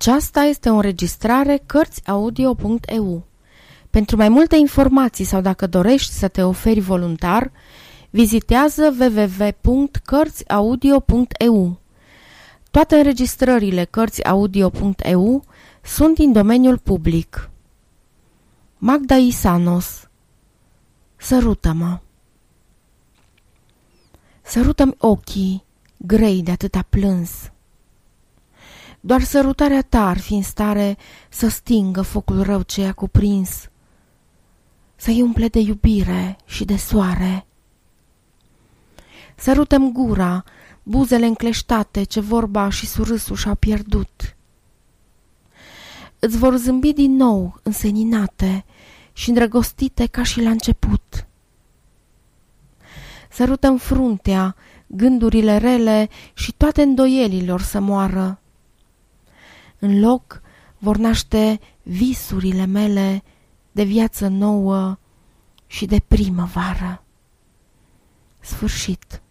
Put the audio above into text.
Aceasta este o înregistrare Cărțiaudio.eu. Pentru mai multe informații sau dacă dorești să te oferi voluntar, vizitează www.cărțiaudio.eu. Toate înregistrările Cărțiaudio.eu sunt din domeniul public. Magda Isanos Sărută-mă Sărută-mi ochii, grei de atâta plâns. Doar sărutarea ta ar fi în stare să stingă focul rău ce i-a cuprins, să-i umple de iubire și de soare. Sărutem gura, buzele încleștate ce vorba și surâsul și-au pierdut. Îți vor zâmbi din nou înseninate și îndrăgostite ca și la început. Sărutăm fruntea, gândurile rele și toate îndoielilor să moară în loc vor naște visurile mele de viață nouă și de primăvară. Sfârșit.